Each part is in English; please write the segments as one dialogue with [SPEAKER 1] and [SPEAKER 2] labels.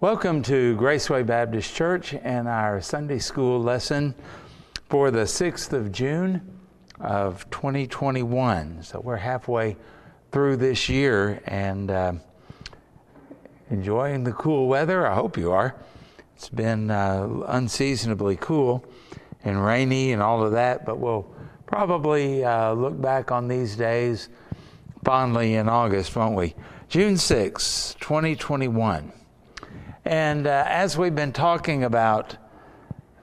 [SPEAKER 1] Welcome to Graceway Baptist Church and our Sunday school lesson for the 6th of June of 2021. So we're halfway through this year and uh, enjoying the cool weather. I hope you are. It's been uh, unseasonably cool and rainy and all of that, but we'll probably uh, look back on these days fondly in August, won't we? June 6, 2021. And uh, as we've been talking about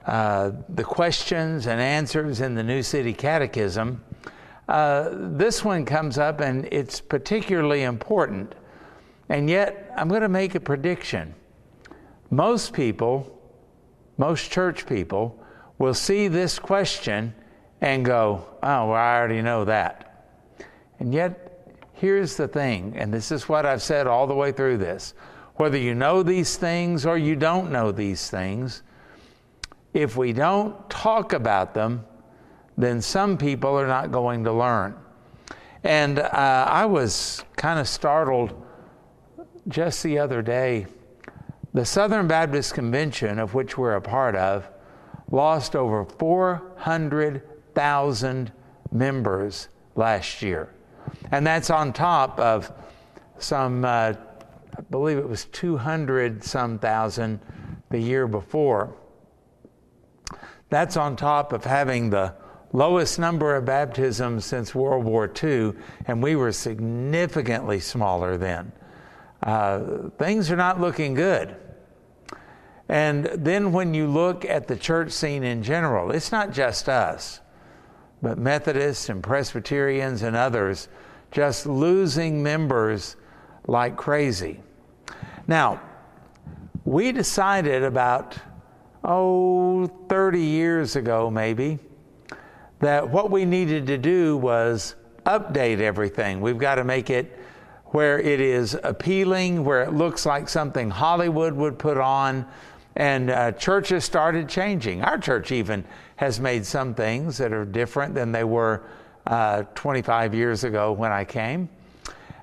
[SPEAKER 1] uh, the questions and answers in the New City Catechism, uh, this one comes up and it's particularly important. And yet, I'm going to make a prediction. Most people, most church people, will see this question and go, Oh, well, I already know that. And yet, here's the thing, and this is what I've said all the way through this whether you know these things or you don't know these things, if we don't talk about them, then some people are not going to learn. And uh, I was kind of startled just the other day. The Southern Baptist Convention, of which we're a part of, lost over 400,000 members last year. And that's on top of some uh, I believe it was 200 some thousand the year before. That's on top of having the lowest number of baptisms since World War II, and we were significantly smaller then. Uh, things are not looking good. And then when you look at the church scene in general, it's not just us, but Methodists and Presbyterians and others just losing members like crazy. Now, we decided about, oh, 30 years ago maybe, that what we needed to do was update everything. We've got to make it where it is appealing, where it looks like something Hollywood would put on. And uh, churches started changing. Our church even has made some things that are different than they were uh, 25 years ago when I came.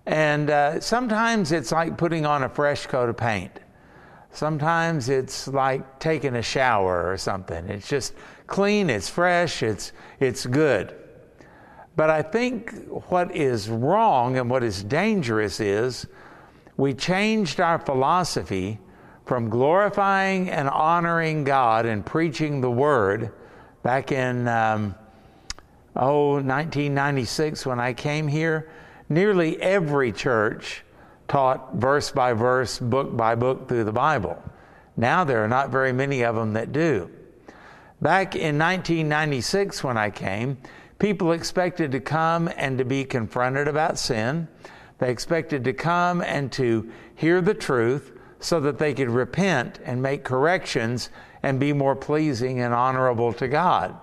[SPEAKER 1] And uh, sometimes it's like putting on a fresh coat of paint. Sometimes it's like taking a shower or something. It's just clean, it's fresh, it's, it's good. But I think what is wrong and what is dangerous is we changed our philosophy from glorifying and honoring God and preaching the Word back in, um, oh, 1996 when I came here nearly every church taught verse by verse, book by book through the Bible. Now there are not very many of them that do. Back in 1996, when I came, people expected to come and to be confronted about sin. They expected to come and to hear the truth so that they could repent and make corrections and be more pleasing and honorable to God.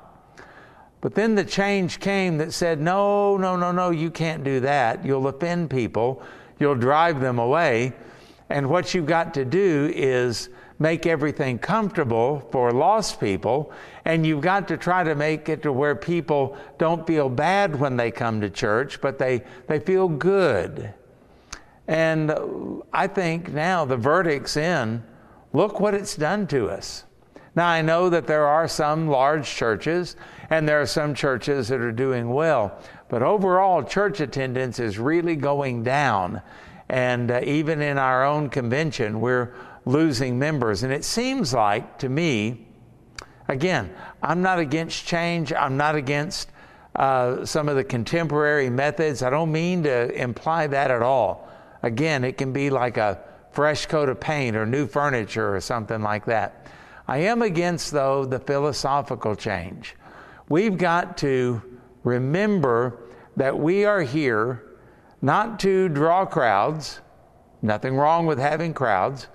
[SPEAKER 1] But then the change came that said, no, no, no, no, you can't do that. You'll offend people, you'll drive them away. And what you've got to do is make everything comfortable for lost people. And you've got to try to make it to where people don't feel bad when they come to church, but they, they feel good. And I think now the verdict's in. Look what it's done to us. Now, I know that there are some large churches and there are some churches that are doing well, but overall, church attendance is really going down. And uh, even in our own convention, we're losing members. And it seems like to me, again, I'm not against change, I'm not against uh, some of the contemporary methods. I don't mean to imply that at all. Again, it can be like a fresh coat of paint or new furniture or something like that. I am against, though, the philosophical change. We've got to remember that we are here not to draw crowds, nothing wrong with having crowds.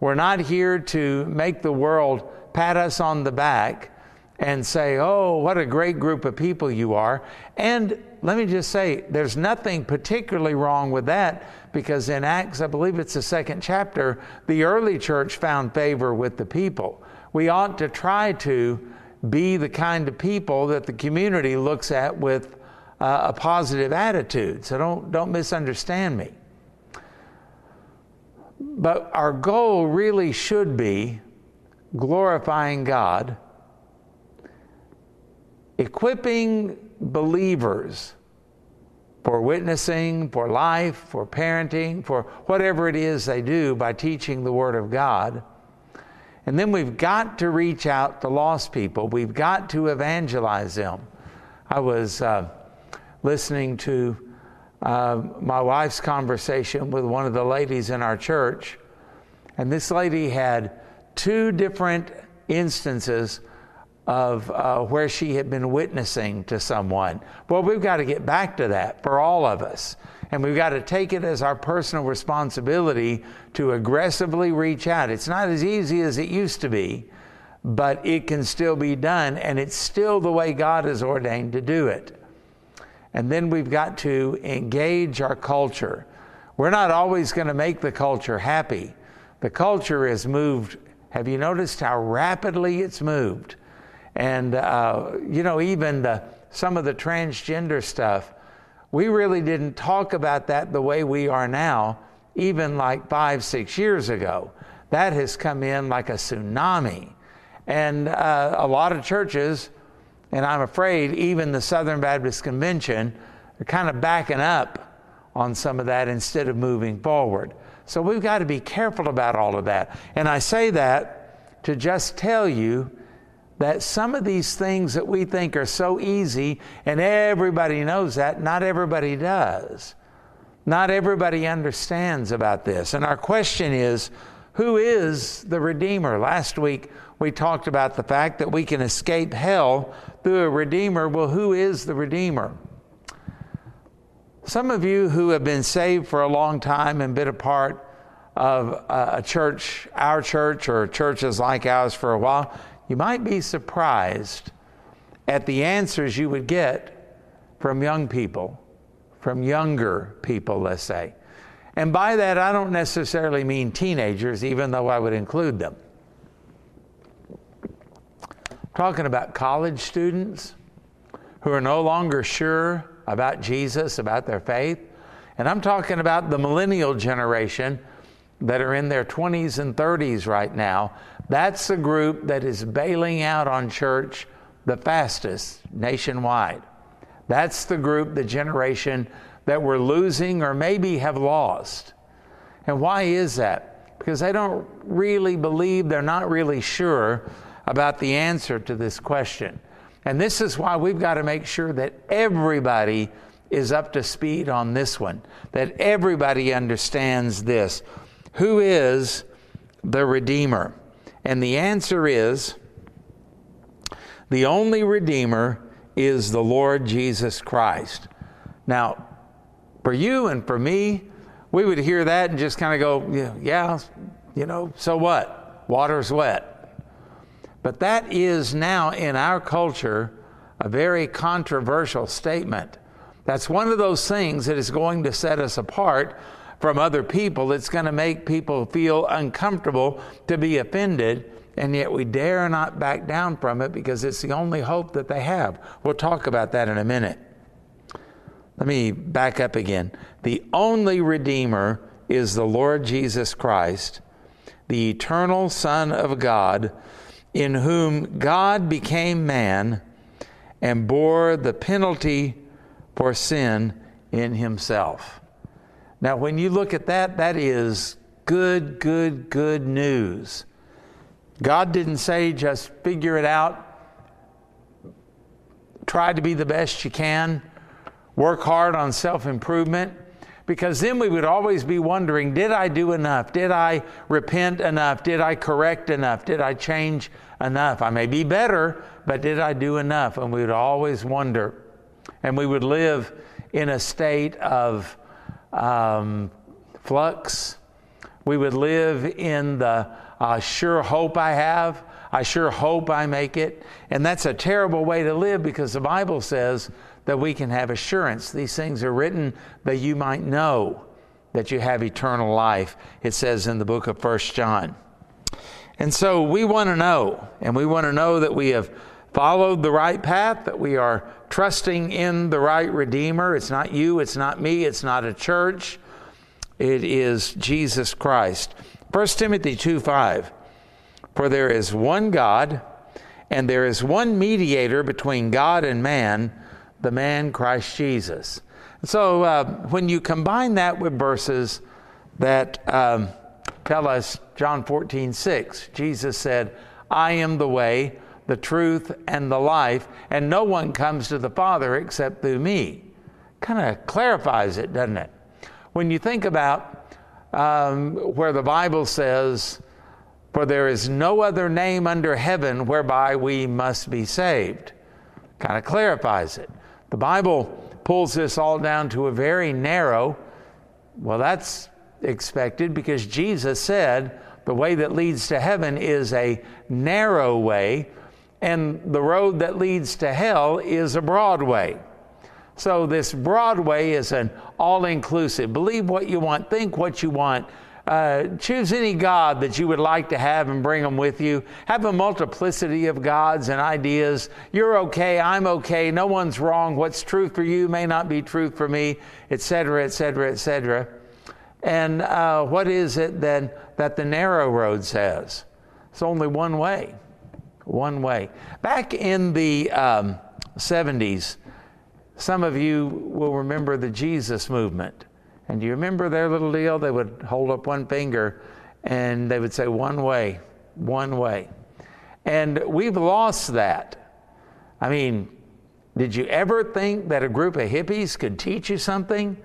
[SPEAKER 1] We're not here to make the world pat us on the back and say, oh, what a great group of people you are. And let me just say, there's nothing particularly wrong with that because in Acts, I believe it's the second chapter, the early church found favor with the people we ought to try to be the kind of people that the community looks at with uh, a positive attitude. So don't, don't misunderstand me. But our goal really should be glorifying God, equipping believers for witnessing, for life, for parenting, for whatever it is they do by teaching the Word of God. And then we've got to reach out to lost people. We've got to evangelize them. I was uh, listening to uh, my wife's conversation with one of the ladies in our church, and this lady had two different instances of uh, where she had been witnessing to someone. Well, we've got to get back to that for all of us. And we've got to take it as our personal responsibility to aggressively reach out. It's not as easy as it used to be, but it can still be done, and it's still the way God has ordained to do it. And then we've got to engage our culture. We're not always going to make the culture happy. The culture has moved. Have you noticed how rapidly it's moved? And, uh, you know, even the, some of the transgender stuff, we really didn't talk about that the way we are now, even like five, six years ago. That has come in like a tsunami. And uh, a lot of churches, and I'm afraid even the Southern Baptist Convention, are kind of backing up on some of that instead of moving forward. So we've got to be careful about all of that. And I say that to just tell you that some of these things that we think are so easy, and everybody knows that, not everybody does. Not everybody understands about this. And our question is who is the Redeemer? Last week we talked about the fact that we can escape hell through a Redeemer. Well, who is the Redeemer? Some of you who have been saved for a long time and been a part of a church, our church, or churches like ours for a while, you might be surprised at the answers you would get from young people, from younger people, let's say. And by that, I don't necessarily mean teenagers, even though I would include them. talking about college students who are no longer sure about Jesus, about their faith. And I'm talking about the millennial generation that are in their 20s and 30s right now that's the group that is bailing out on church the fastest nationwide. That's the group, the generation that we're losing or maybe have lost. And why is that? Because they don't really believe, they're not really sure about the answer to this question. And this is why we've got to make sure that everybody is up to speed on this one, that everybody understands this. Who is the Redeemer? And the answer is the only Redeemer is the Lord Jesus Christ. Now, for you and for me, we would hear that and just kind of go, yeah, you know, so what? Water's wet. But that is now in our culture a very controversial statement. That's one of those things that is going to set us apart from other people. It's going to make people feel uncomfortable to be offended, and yet we dare not back down from it because it's the only hope that they have. We'll talk about that in a minute. Let me back up again. The only Redeemer is the Lord Jesus Christ, the eternal Son of God, in whom God became man and bore the penalty for sin in himself. Now, when you look at that, that is good, good, good news. God didn't say just figure it out, try to be the best you can, work hard on self improvement, because then we would always be wondering did I do enough? Did I repent enough? Did I correct enough? Did I change enough? I may be better, but did I do enough? And we would always wonder. And we would live in a state of um, flux. We would live in the uh, sure hope I have. I sure hope I make it. And that's a terrible way to live because the Bible says that we can have assurance. These things are written that you might know that you have eternal life, it says in the book of First John. And so we want to know, and we want to know that we have followed the right path, that we are trusting in the right Redeemer. It's not you, it's not me, it's not a church. it is Jesus Christ. 1 Timothy 2 5. For there is one God, and there is one mediator between God and man, the man Christ Jesus. So uh, when you combine that with verses that um, tell us, John 14 6, Jesus said, I am the way, the truth, and the life, and no one comes to the Father except through me. Kind of clarifies it, doesn't it? When you think about um, where the Bible says, For there is no other name under heaven whereby we must be saved, kind of clarifies it. The Bible pulls this all down to a very narrow, well, that's expected because Jesus said the way that leads to heaven is a narrow way, and the road that leads to hell is a broad way. So, this Broadway is an all inclusive. Believe what you want, think what you want. Uh, choose any God that you would like to have and bring them with you. Have a multiplicity of gods and ideas. You're okay, I'm okay, no one's wrong. What's true for you may not be true for me, etc., etc., etc. And uh, what is it then that the narrow road says? It's only one way. One way. Back in the um, 70s, some of you will remember the Jesus movement. And do you remember their little deal? They would hold up one finger and they would say, one way, one way. And we've lost that. I mean, did you ever think that a group of hippies could teach you something?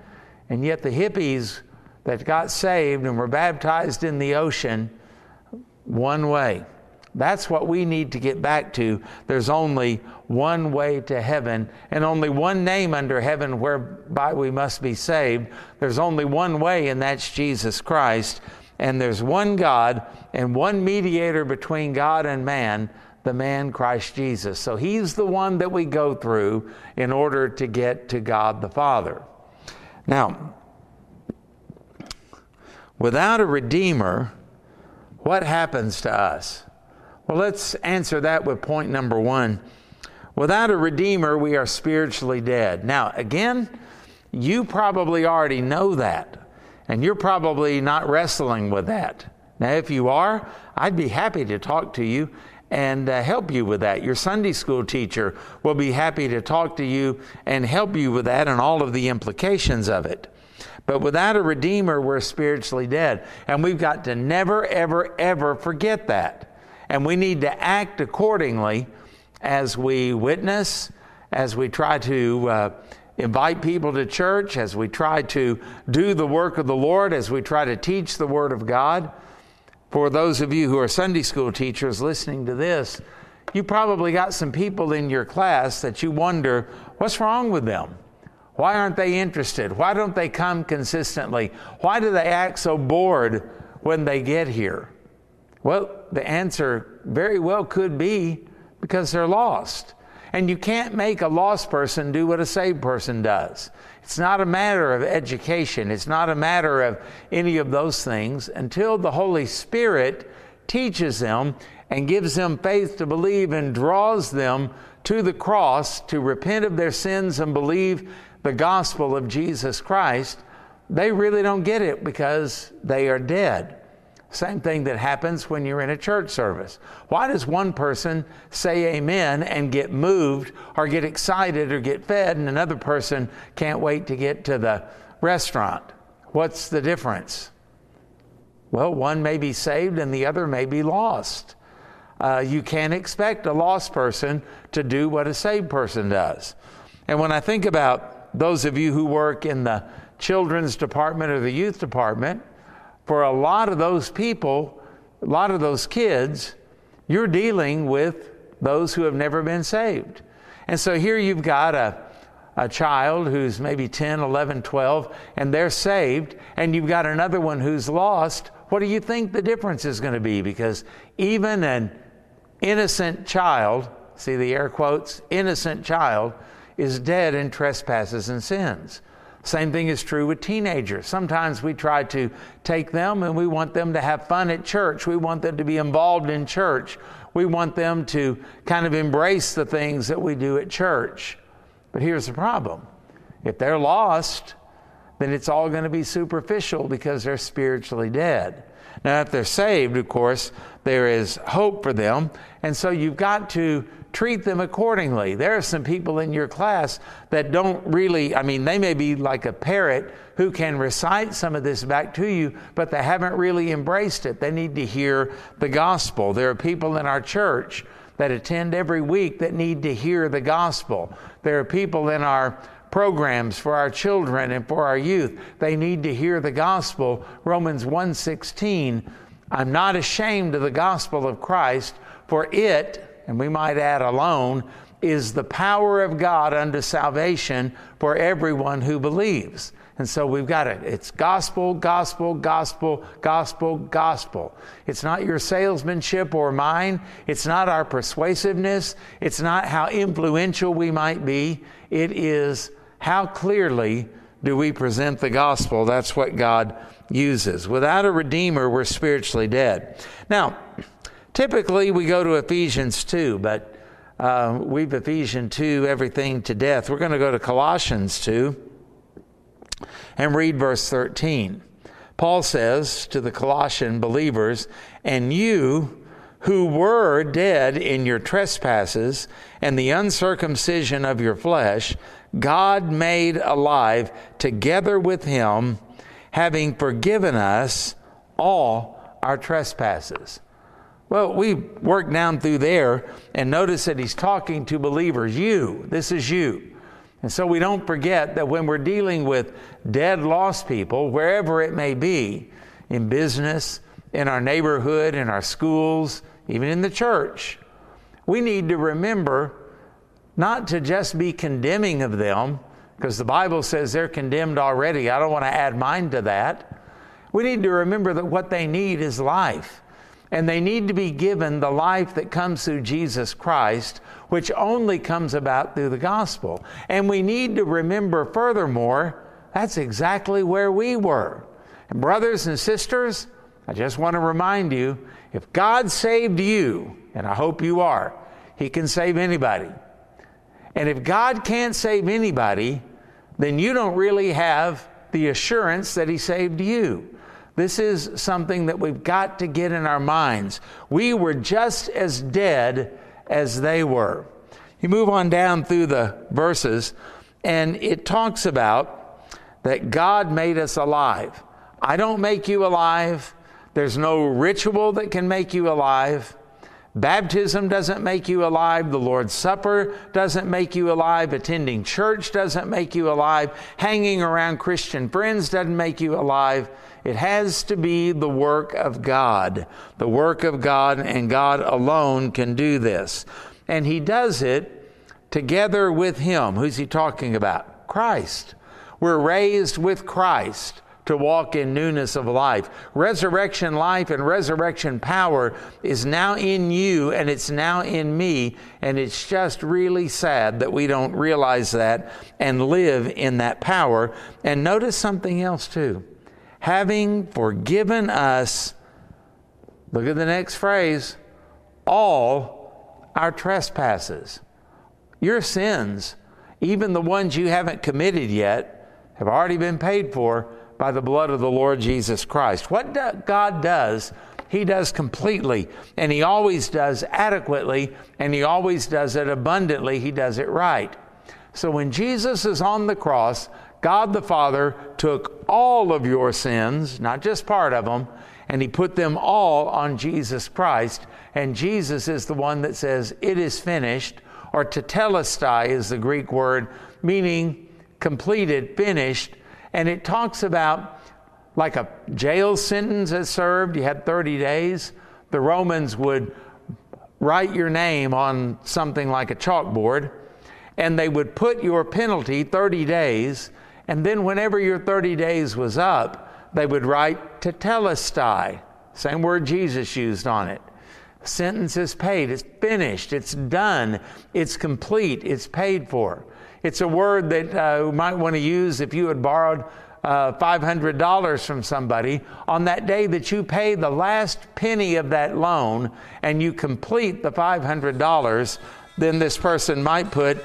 [SPEAKER 1] And yet the hippies that got saved and were baptized in the ocean, one way. That's what we need to get back to. There's only one way to heaven and only one name under heaven whereby we must be saved. There's only one way, and that's Jesus Christ. And there's one God and one mediator between God and man, the man Christ Jesus. So he's the one that we go through in order to get to God the Father. Now, without a Redeemer, what happens to us? Well, let's answer that with point number one. Without a Redeemer, we are spiritually dead. Now, again, you probably already know that, and you're probably not wrestling with that. Now, if you are, I'd be happy to talk to you and uh, help you with that. Your Sunday school teacher will be happy to talk to you and help you with that and all of the implications of it. But without a Redeemer, we're spiritually dead. And we've got to never, ever, ever forget that. And we need to act accordingly as we witness, as we try to uh, invite people to church, as we try to do the work of the Lord, as we try to teach the Word of God. For those of you who are Sunday school teachers listening to this, you probably got some people in your class that you wonder what's wrong with them? Why aren't they interested? Why don't they come consistently? Why do they act so bored when they get here? Well, the answer very well could be because they're lost. And you can't make a lost person do what a saved person does. It's not a matter of education, it's not a matter of any of those things until the Holy Spirit teaches them and gives them faith to believe and draws them to the cross to repent of their sins and believe the gospel of Jesus Christ. They really don't get it because they are dead. Same thing that happens when you're in a church service. Why does one person say amen and get moved or get excited or get fed, and another person can't wait to get to the restaurant? What's the difference? Well, one may be saved and the other may be lost. Uh, you can't expect a lost person to do what a saved person does. And when I think about those of you who work in the children's department or the youth department, for a lot of those people, a lot of those kids, you're dealing with those who have never been saved. And so here you've got a, a child who's maybe 10, 11, 12, and they're saved, and you've got another one who's lost. What do you think the difference is going to be? Because even an innocent child, see the air quotes, innocent child, is dead in trespasses and sins. Same thing is true with teenagers. Sometimes we try to take them and we want them to have fun at church. We want them to be involved in church. We want them to kind of embrace the things that we do at church. But here's the problem if they're lost, then it's all going to be superficial because they're spiritually dead. Now, if they're saved, of course, there is hope for them. And so you've got to treat them accordingly. There are some people in your class that don't really, I mean, they may be like a parrot who can recite some of this back to you, but they haven't really embraced it. They need to hear the gospel. There are people in our church that attend every week that need to hear the gospel. There are people in our programs for our children and for our youth. They need to hear the gospel. Romans 1:16, I'm not ashamed of the gospel of Christ, for it, and we might add alone, is the power of God unto salvation for everyone who believes. And so we've got it. It's gospel, gospel, gospel, gospel, gospel. It's not your salesmanship or mine. It's not our persuasiveness. It's not how influential we might be. It is how clearly do we present the gospel? That's what God uses. Without a redeemer, we're spiritually dead. Now, typically we go to Ephesians 2, but uh, we've Ephesians 2 everything to death. We're going to go to Colossians 2 and read verse 13. Paul says to the Colossian believers, And you, who were dead in your trespasses and the uncircumcision of your flesh, God made alive together with him, having forgiven us all our trespasses. Well, we work down through there and notice that he's talking to believers. You, this is you. And so we don't forget that when we're dealing with dead, lost people, wherever it may be, in business, in our neighborhood, in our schools, even in the church, we need to remember not to just be condemning of them, because the Bible says they're condemned already. I don't want to add mine to that. We need to remember that what they need is life. And they need to be given the life that comes through Jesus Christ, which only comes about through the gospel. And we need to remember, furthermore, that's exactly where we were. And, brothers and sisters, I just want to remind you if God saved you, and I hope you are, He can save anybody. And if God can't save anybody, then you don't really have the assurance that He saved you. This is something that we've got to get in our minds. We were just as dead as they were. You move on down through the verses, and it talks about that God made us alive. I don't make you alive. There's no ritual that can make you alive. Baptism doesn't make you alive. The Lord's Supper doesn't make you alive. Attending church doesn't make you alive. Hanging around Christian friends doesn't make you alive. It has to be the work of God. The work of God, and God alone can do this. And He does it together with Him. Who's He talking about? Christ. We're raised with Christ to walk in newness of life. Resurrection life and resurrection power is now in you and it's now in me. And it's just really sad that we don't realize that and live in that power. And notice something else too. Having forgiven us, look at the next phrase, all our trespasses. Your sins, even the ones you haven't committed yet, have already been paid for by the blood of the Lord Jesus Christ. What God does, He does completely, and He always does adequately, and He always does it abundantly. He does it right. So when Jesus is on the cross, God the Father took all of your sins, not just part of them, and He put them all on Jesus Christ. And Jesus is the one that says, It is finished, or tetelestai is the Greek word, meaning completed, finished and it talks about like a jail sentence is served, you had 30 days. The Romans would write your name on something like a chalkboard, and they would put your penalty 30 days, and then whenever your 30 days was up, they would write tetelestai, same word Jesus used on it. Sentence is paid, it's finished, it's done, it's complete, it's paid for. It's a word that uh, you might want to use if you had borrowed uh, $500 from somebody. On that day that you pay the last penny of that loan and you complete the $500, then this person might put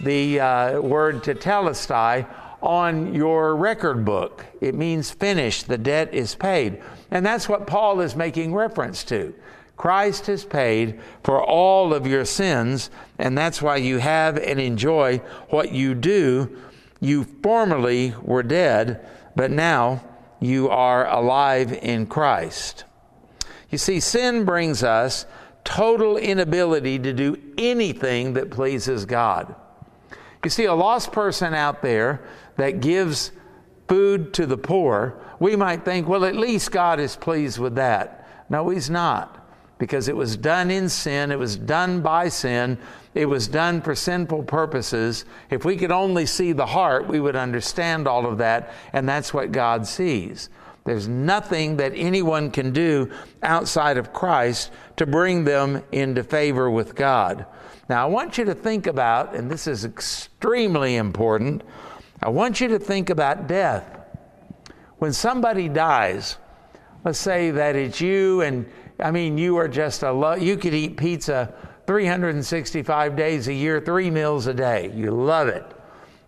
[SPEAKER 1] the uh, word tetelestai on your record book. It means finished, the debt is paid. And that's what Paul is making reference to. Christ has paid for all of your sins, and that's why you have and enjoy what you do. You formerly were dead, but now you are alive in Christ. You see, sin brings us total inability to do anything that pleases God. You see, a lost person out there that gives food to the poor, we might think, well, at least God is pleased with that. No, He's not. Because it was done in sin, it was done by sin, it was done for sinful purposes. If we could only see the heart, we would understand all of that, and that's what God sees. There's nothing that anyone can do outside of Christ to bring them into favor with God. Now, I want you to think about, and this is extremely important, I want you to think about death. When somebody dies, let's say that it's you, and I mean, you are just a, lo- you could eat pizza 365 days a year, three meals a day. You love it.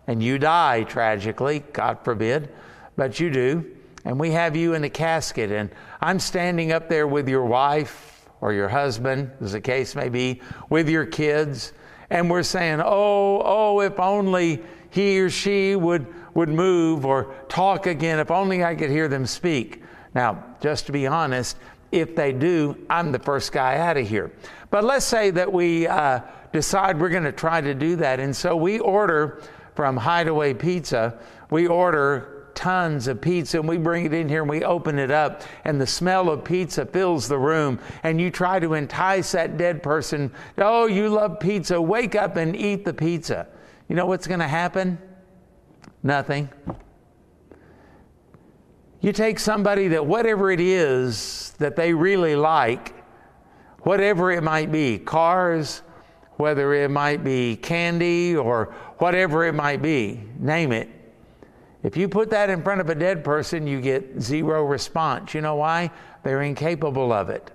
[SPEAKER 1] And you die tragically, God forbid, but you do and we have you in a casket, and I'm standing up there with your wife or your husband, as the case may be, with your kids, and we're saying, Oh, oh, if only he or she would, would move or talk again, if only I could hear them speak. Now, just to be honest, if they do, I'm the first guy out of here. But let's say that we uh, decide we're going to try to do that, and so we order from Hideaway Pizza, we order tons of pizza and we bring it in here and we open it up and the smell of pizza fills the room and you try to entice that dead person, oh, you love pizza, wake up and eat the pizza. You know what's going to happen? Nothing. You take somebody that whatever it is that they really like, whatever it might be, cars, whether it might be candy or whatever it might be, name it, if you put that in front of a dead person, you get zero response. You know why? They're incapable of it.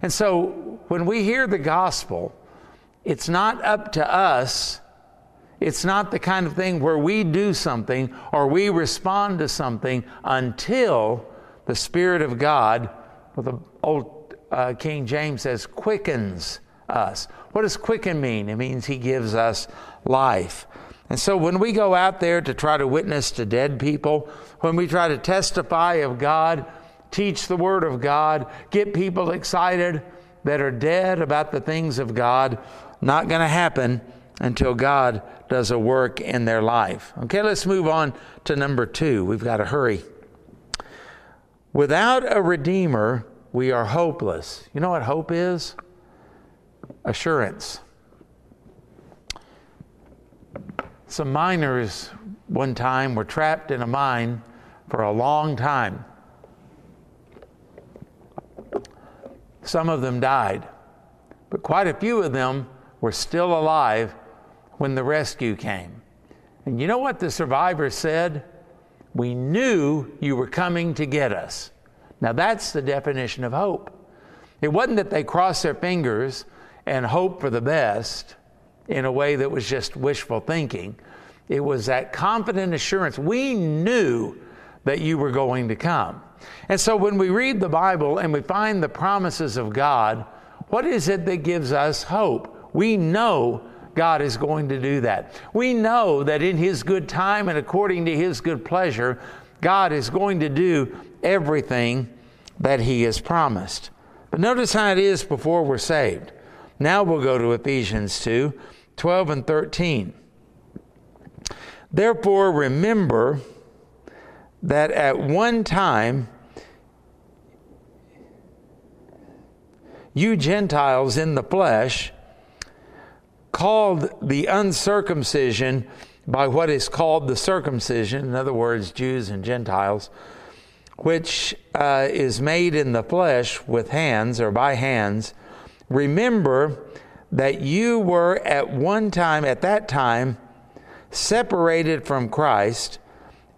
[SPEAKER 1] And so when we hear the gospel, it's not up to us. It's not the kind of thing where we do something or we respond to something until the Spirit of God, what the old uh, King James says, quickens us. What does quicken mean? It means He gives us life. And so when we go out there to try to witness to dead people, when we try to testify of God, teach the Word of God, get people excited that are dead about the things of God, not going to happen until God does a work in their life. Okay, let's move on to number two. We've got to hurry. Without a Redeemer, we are hopeless. You know what hope is? Assurance. Some miners one time were trapped in a mine for a long time. Some of them died, but quite a few of them were still alive when the rescue came. And you know what the survivors said? We knew you were coming to get us. Now that's the definition of hope. It wasn't that they crossed their fingers and hoped for the best in a way that was just wishful thinking. It was that confident assurance. We knew that you were going to come. And so when we read the Bible and we find the promises of God, what is it that gives us hope? We know God is going to do that. We know that in His good time and according to His good pleasure, God is going to do everything that He has promised. But notice how it is before we're saved. Now we'll go to Ephesians 2 12 and 13. Therefore, remember that at one time, you Gentiles in the flesh, called the uncircumcision by what is called the circumcision, in other words, Jews and Gentiles, which uh, is made in the flesh with hands or by hands, remember that you were at one time, at that time, separated from Christ,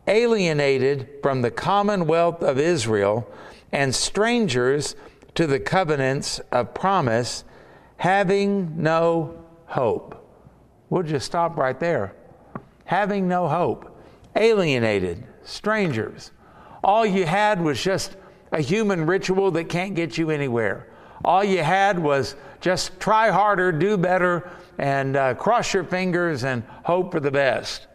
[SPEAKER 1] alienated from the commonwealth of Israel, and strangers to the covenants of promise, having no hope. We'll just stop right there. Having no hope. alienated, strangers. All you had was just a human ritual that can't get you anywhere. All you had was just try harder, do better, and uh, cross your fingers and hope for the best.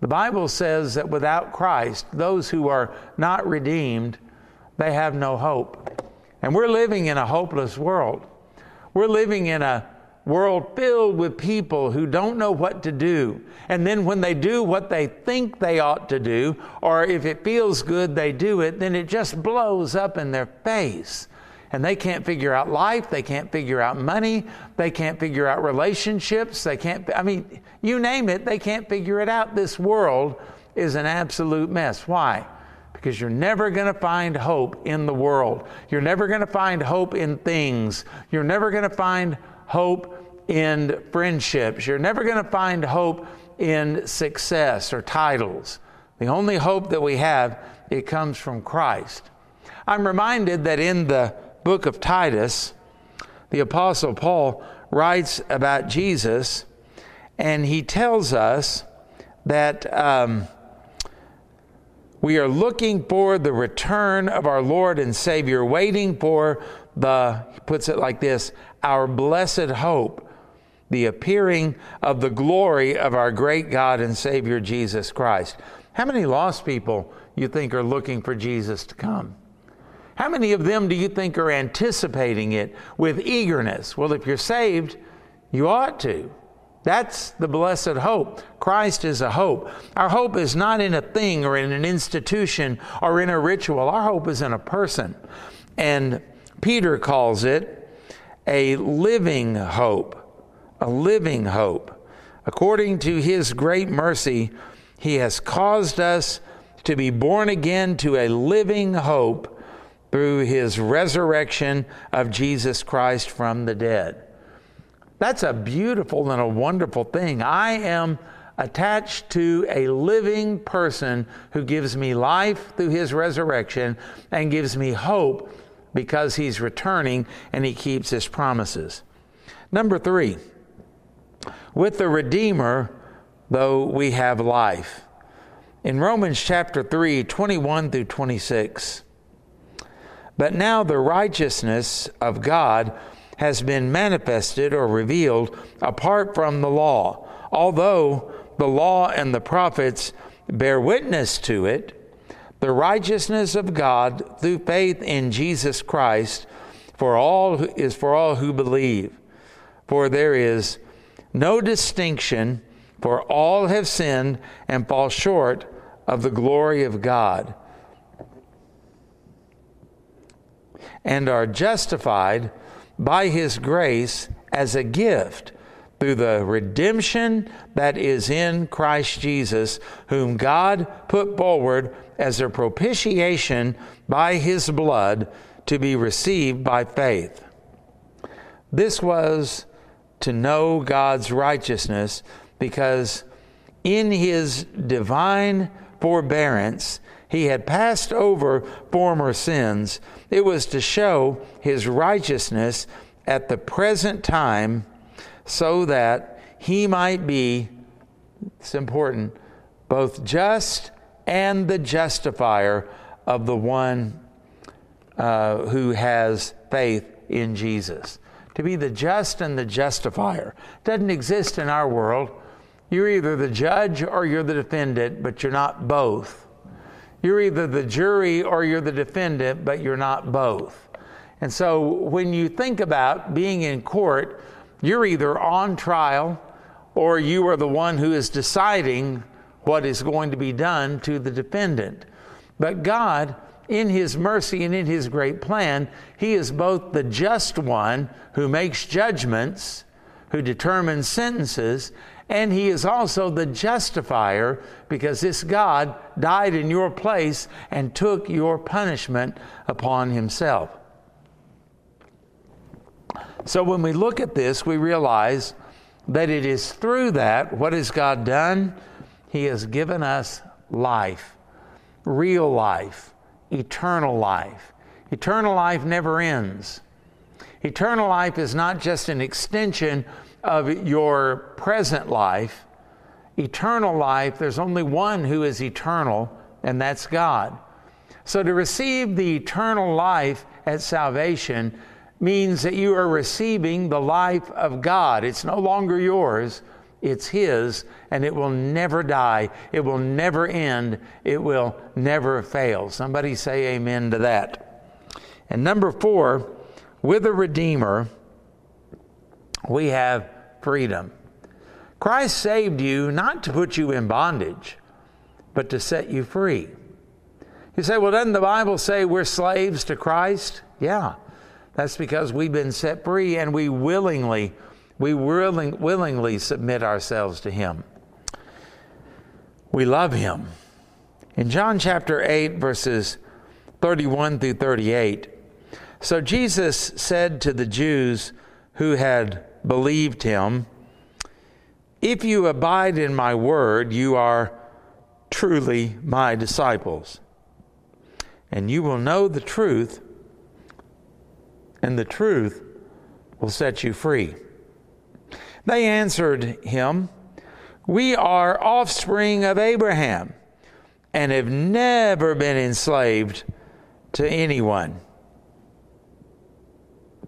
[SPEAKER 1] The Bible says that without Christ, those who are not redeemed, they have no hope. And we're living in a hopeless world. We're living in a world filled with people who don't know what to do. And then when they do what they think they ought to do, or if it feels good, they do it, then it just blows up in their face. And they can't figure out life, they can't figure out money, they can't figure out relationships, they can't, I mean, you name it, they can't figure it out. This world is an absolute mess. Why? because you're never going to find hope in the world. You're never going to find hope in things. You're never going to find hope in friendships. You're never going to find hope in success or titles. The only hope that we have, it comes from Christ. I'm reminded that in the book of Titus, the Apostle Paul writes about Jesus, and he tells us that um, we are looking for the return of our Lord and Savior, waiting for the, he puts it like this, our blessed hope, the appearing of the glory of our great God and Savior Jesus Christ. How many lost people you think are looking for Jesus to come? How many of them do you think are anticipating it with eagerness? Well, if you're saved, you ought to. That's the blessed hope. Christ is a hope. Our hope is not in a thing or in an institution or in a ritual. Our hope is in a person. And Peter calls it a living hope. A living hope. According to his great mercy, he has caused us to be born again to a living hope through his resurrection of Jesus Christ from the dead. That's a beautiful and a wonderful thing. I am attached to a living person who gives me life through his resurrection and gives me hope because he's returning and he keeps his promises. Number three, with the Redeemer, though we have life. In Romans chapter 3, 21 through 26. But now the righteousness of God has been manifested or revealed apart from the law. Although the law and the prophets bear witness to it, the righteousness of God through faith in Jesus Christ for all is for all who believe. For there is no distinction, for all have sinned and fall short of the glory of God, and are justified by His grace as a gift through the redemption that is in Christ Jesus, whom God put forward as a propitiation by His blood to be received by faith. This was to know God's righteousness because in His divine forbearance, he had passed over former sins. It was to show his righteousness at the present time so that he might be, it's important, both just and the justifier of the one uh, who has faith in Jesus. To be the just and the justifier doesn't exist in our world. You're either the judge or you're the defendant, but you're not both. You're either the jury or you're the defendant, but you're not both. And so when you think about being in court, you're either on trial or you are the one who is deciding what is going to be done to the defendant. But God, in His mercy and in His great plan, He is both the just one who makes judgments, who determines sentences, and he is also the justifier because this God died in your place and took your punishment upon himself. So when we look at this, we realize that it is through that, what has God done? He has given us life, real life, eternal life. Eternal life never ends. Eternal life is not just an extension of your present life, eternal life, there's only one who is eternal, and that's God. So to receive the eternal life at salvation means that you are receiving the life of God. It's no longer yours, it's His, and it will never die. It will never end. It will never fail. Somebody say amen to that. And number four, with a Redeemer, we have freedom. Christ saved you not to put you in bondage, but to set you free. You say, well, doesn't the Bible say we're slaves to Christ? Yeah. That's because we've been set free and we willingly, we willing, willingly submit ourselves to Him. We love Him. In John chapter 8, verses 31 through 38, so Jesus said to the Jews who had believed Him, if you abide in my word, you are truly my disciples. And you will know the truth, and the truth will set you free. They answered him, We are offspring of Abraham and have never been enslaved to anyone.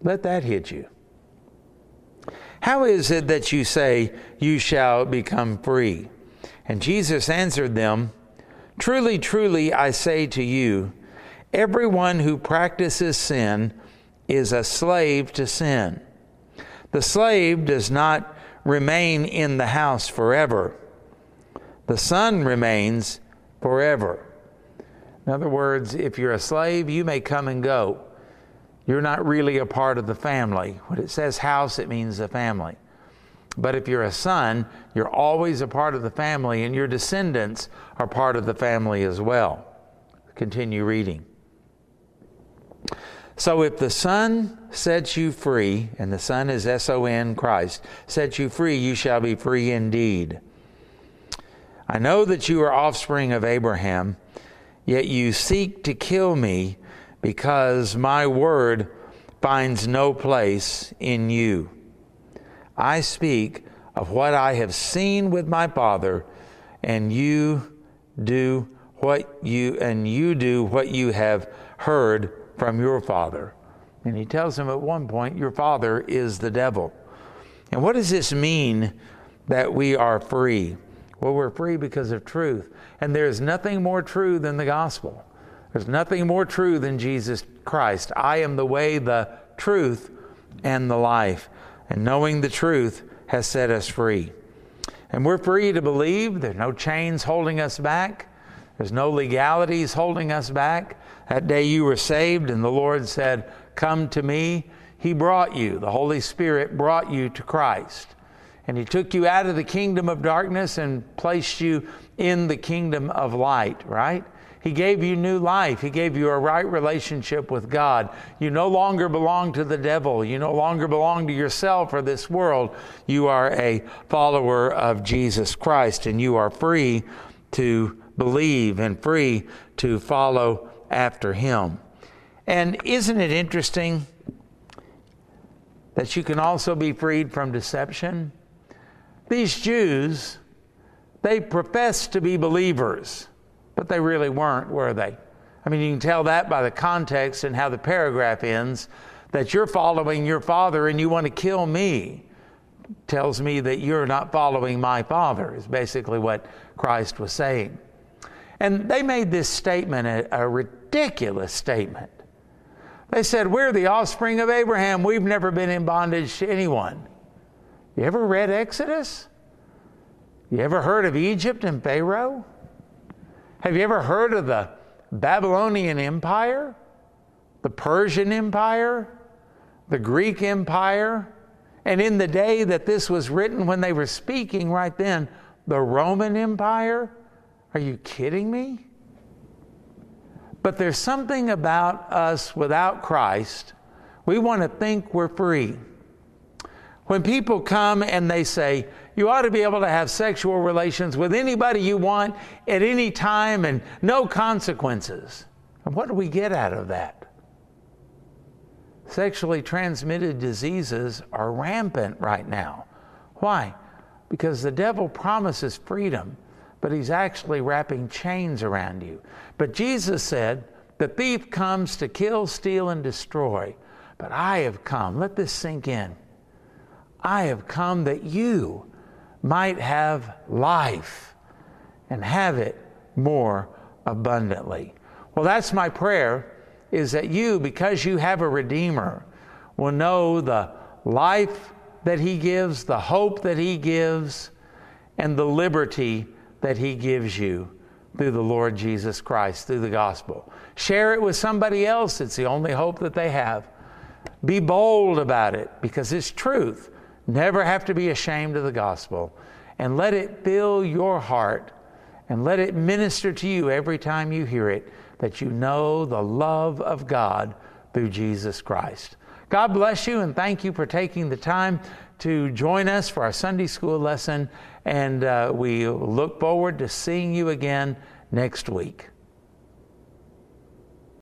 [SPEAKER 1] Let that hit you. How is it that you say, You shall become free? And Jesus answered them, Truly, truly, I say to you, everyone who practices sin is a slave to sin. The slave does not remain in the house forever, the son remains forever. In other words, if you're a slave, you may come and go. You're not really a part of the family. When it says house, it means a family. But if you're a son, you're always a part of the family, and your descendants are part of the family as well. Continue reading. So if the Son sets you free, and the Son is S O N Christ, sets you free, you shall be free indeed. I know that you are offspring of Abraham, yet you seek to kill me because my word finds no place in you. I speak of what I have seen with my Father, and you do what you and you do what you have heard from your father. And he tells him at one point, Your father is the devil. And what does this mean that we are free? Well, we're free because of truth. And there is nothing more true than the gospel. There's nothing more true than Jesus Christ. I am the way, the truth, and the life. And knowing the truth has set us free. And we're free to believe. There's no chains holding us back. There's no legalities holding us back. That day you were saved, and the Lord said, Come to me. He brought you, the Holy Spirit brought you to Christ. And He took you out of the kingdom of darkness and placed you in the kingdom of light, right? He gave you new life. He gave you a right relationship with God. You no longer belong to the devil. You no longer belong to yourself or this world. You are a follower of Jesus Christ and you are free to believe and free to follow after Him. And isn't it interesting that you can also be freed from deception? These Jews, they profess to be believers but they really weren't, were they? I mean, you can tell that by the context and how the paragraph ends that you're following your father and you want to kill me tells me that you're not following my father, is basically what Christ was saying. And they made this statement, a, a ridiculous statement. They said, We're the offspring of Abraham. We've never been in bondage to anyone. You ever read Exodus? You ever heard of Egypt and Pharaoh? Have you ever heard of the Babylonian Empire, the Persian Empire, the Greek Empire? And in the day that this was written, when they were speaking right then, the Roman Empire? Are you kidding me? But there's something about us without Christ. We want to think we're free. When people come and they say, you ought to be able to have sexual relations with anybody you want at any time and no consequences. And what do we get out of that? Sexually transmitted diseases are rampant right now. Why? because the devil promises freedom, but he's actually wrapping chains around you. But Jesus said, The thief comes to kill, steal, and destroy, but I have come. Let this sink in. I have come that you might have life and have it more abundantly. Well, that's my prayer is that you, because you have a Redeemer, will know the life that He gives, the hope that He gives, and the liberty that He gives you through the Lord Jesus Christ, through the gospel. Share it with somebody else. It's the only hope that they have. Be bold about it because it's truth. Never have to be ashamed of the gospel. And let it fill your heart and let it minister to you every time you hear it that you know the love of God through Jesus Christ. God bless you and thank you for taking the time to join us for our Sunday school lesson. And uh, we look forward to seeing you again next week.